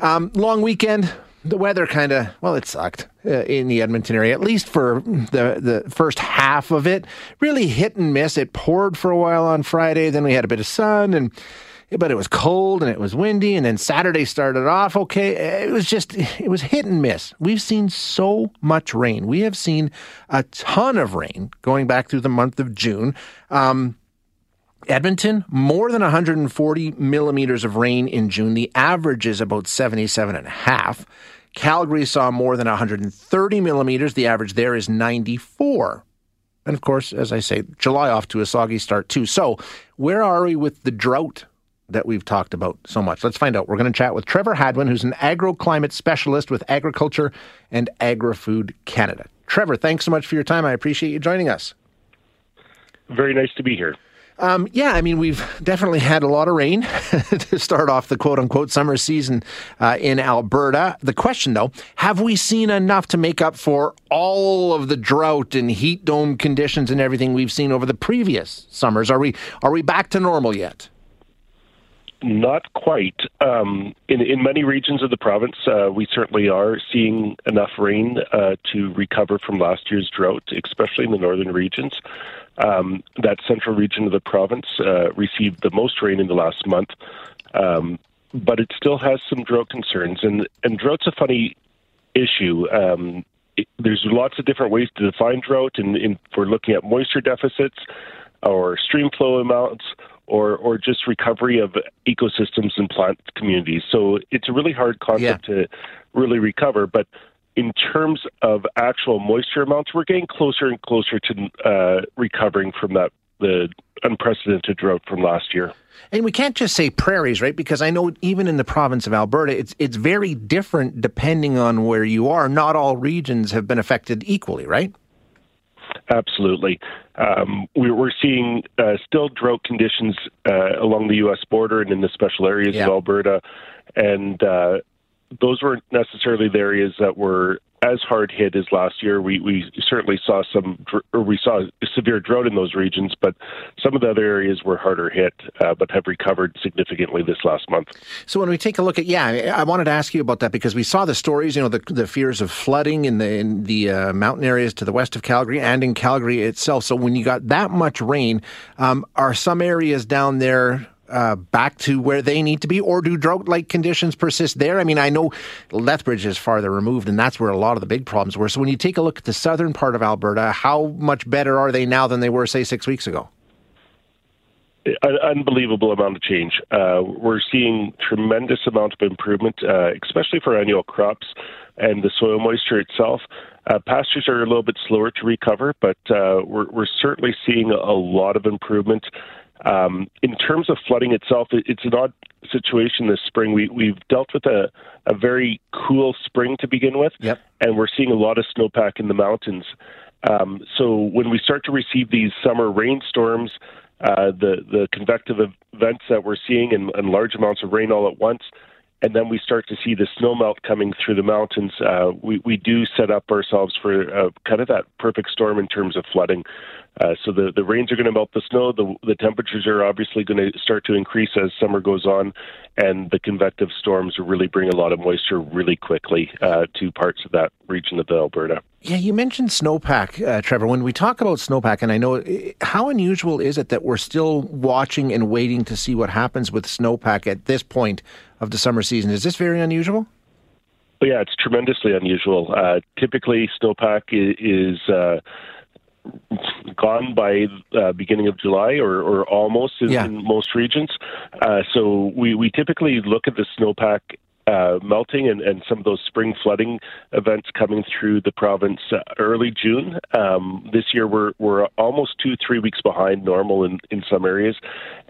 Um, long weekend. The weather kind of well, it sucked uh, in the Edmonton area, at least for the the first half of it. Really hit and miss. It poured for a while on Friday, then we had a bit of sun and but it was cold and it was windy and then saturday started off okay it was just it was hit and miss we've seen so much rain we have seen a ton of rain going back through the month of june um, Edmonton, more than 140 millimeters of rain in June. The average is about 77 and a half. Calgary saw more than 130 millimeters. The average there is 94. And of course, as I say, July off to a soggy start too. So, where are we with the drought that we've talked about so much? Let's find out. We're going to chat with Trevor Hadwen, who's an agroclimate specialist with Agriculture and Agri-Food Canada. Trevor, thanks so much for your time. I appreciate you joining us. Very nice to be here. Um, yeah, I mean, we've definitely had a lot of rain to start off the quote unquote summer season uh, in Alberta. The question, though, have we seen enough to make up for all of the drought and heat dome conditions and everything we've seen over the previous summers? Are we are we back to normal yet? Not quite. Um, in in many regions of the province, uh, we certainly are seeing enough rain uh, to recover from last year's drought, especially in the northern regions. Um, that central region of the province uh, received the most rain in the last month, um, but it still has some drought concerns. And, and drought's a funny issue. Um, it, there's lots of different ways to define drought, and if we're looking at moisture deficits or stream flow amounts or or just recovery of ecosystems and plant communities. So it's a really hard concept yeah. to really recover, but in terms of actual moisture amounts, we're getting closer and closer to uh, recovering from that the unprecedented drought from last year. And we can't just say prairies, right? Because I know even in the province of Alberta, it's it's very different depending on where you are. Not all regions have been affected equally, right? Absolutely. Um, we're seeing uh, still drought conditions uh, along the U.S. border and in the special areas yeah. of Alberta, and uh, those weren't necessarily the areas that were as hard hit as last year. We we certainly saw some, or we saw severe drought in those regions, but some of the other areas were harder hit, uh, but have recovered significantly this last month. So when we take a look at, yeah, I wanted to ask you about that because we saw the stories, you know, the the fears of flooding in the in the uh, mountain areas to the west of Calgary and in Calgary itself. So when you got that much rain, um, are some areas down there? Uh, back to where they need to be, or do drought-like conditions persist there? I mean, I know Lethbridge is farther removed, and that's where a lot of the big problems were. So when you take a look at the southern part of Alberta, how much better are they now than they were, say, six weeks ago? An unbelievable amount of change. Uh, we're seeing tremendous amount of improvement, uh, especially for annual crops and the soil moisture itself. Uh, pastures are a little bit slower to recover, but uh, we're, we're, certainly seeing a lot of improvement. Um, in terms of flooding itself, it's an odd situation this spring. We, we've dealt with a, a very cool spring to begin with, yep. and we're seeing a lot of snowpack in the mountains. Um, so when we start to receive these summer rainstorms, uh, the the convective events that we're seeing and, and large amounts of rain all at once, and then we start to see the snow melt coming through the mountains, uh, we, we do set up ourselves for uh, kind of that perfect storm in terms of flooding. Uh, so the, the rains are going to melt the snow. The, the temperatures are obviously going to start to increase as summer goes on, and the convective storms really bring a lot of moisture really quickly uh, to parts of that region of the Alberta. Yeah, you mentioned snowpack, uh, Trevor. When we talk about snowpack, and I know how unusual is it that we're still watching and waiting to see what happens with snowpack at this point of the summer season. Is this very unusual? yeah, it's tremendously unusual. Uh, typically, snowpack is, uh, gone by uh, beginning of July or, or almost in, yeah. in most regions. Uh, so we, we typically look at the snowpack uh, melting and, and some of those spring flooding events coming through the province uh, early June. Um, this year, we're we're almost two three weeks behind normal in in some areas,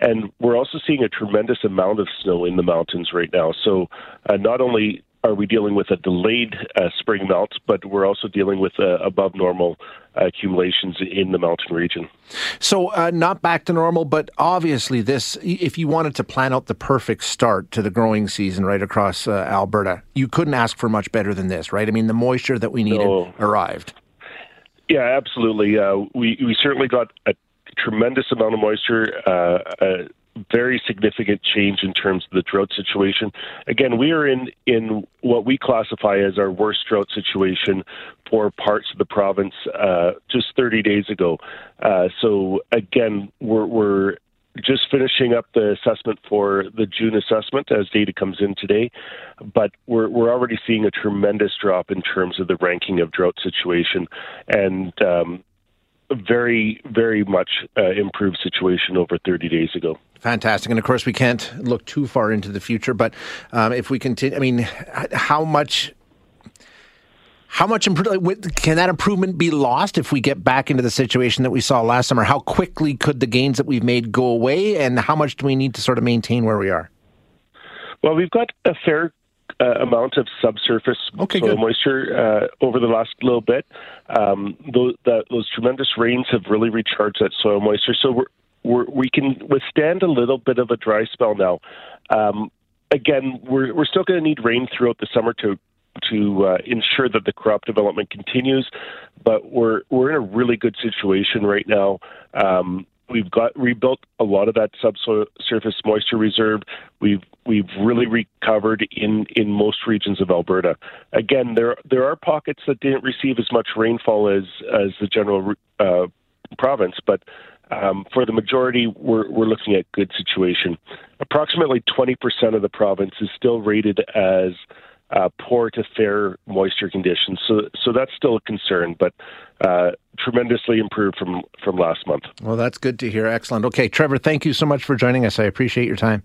and we're also seeing a tremendous amount of snow in the mountains right now. So uh, not only are we dealing with a delayed uh, spring melt, but we're also dealing with uh, above normal uh, accumulations in the mountain region. So, uh, not back to normal, but obviously, this, if you wanted to plan out the perfect start to the growing season right across uh, Alberta, you couldn't ask for much better than this, right? I mean, the moisture that we needed no. arrived. Yeah, absolutely. Uh, we, we certainly got a tremendous amount of moisture very significant change in terms of the drought situation. Again, we are in in what we classify as our worst drought situation for parts of the province uh, just 30 days ago. Uh, so again, we're, we're just finishing up the assessment for the June assessment as data comes in today, but we're we're already seeing a tremendous drop in terms of the ranking of drought situation, and um, very very much uh, improved situation over 30 days ago. Fantastic, and of course we can't look too far into the future, but um, if we continue, I mean, how much how much can that improvement be lost if we get back into the situation that we saw last summer? How quickly could the gains that we've made go away, and how much do we need to sort of maintain where we are? Well, we've got a fair uh, amount of subsurface okay, soil good. moisture uh, over the last little bit. Um, those, that, those tremendous rains have really recharged that soil moisture, so we're, we're, we can withstand a little bit of a dry spell now. Um, again, we're, we're still going to need rain throughout the summer to to uh, ensure that the crop development continues. But we're we're in a really good situation right now. Um, we've got rebuilt a lot of that subsurface moisture reserve. We've we've really recovered in in most regions of Alberta. Again, there there are pockets that didn't receive as much rainfall as as the general uh, province, but um, for the majority, we're, we're looking at good situation. Approximately 20% of the province is still rated as uh, poor to fair moisture conditions. So, so that's still a concern, but uh, tremendously improved from from last month. Well, that's good to hear. Excellent. Okay, Trevor, thank you so much for joining us. I appreciate your time.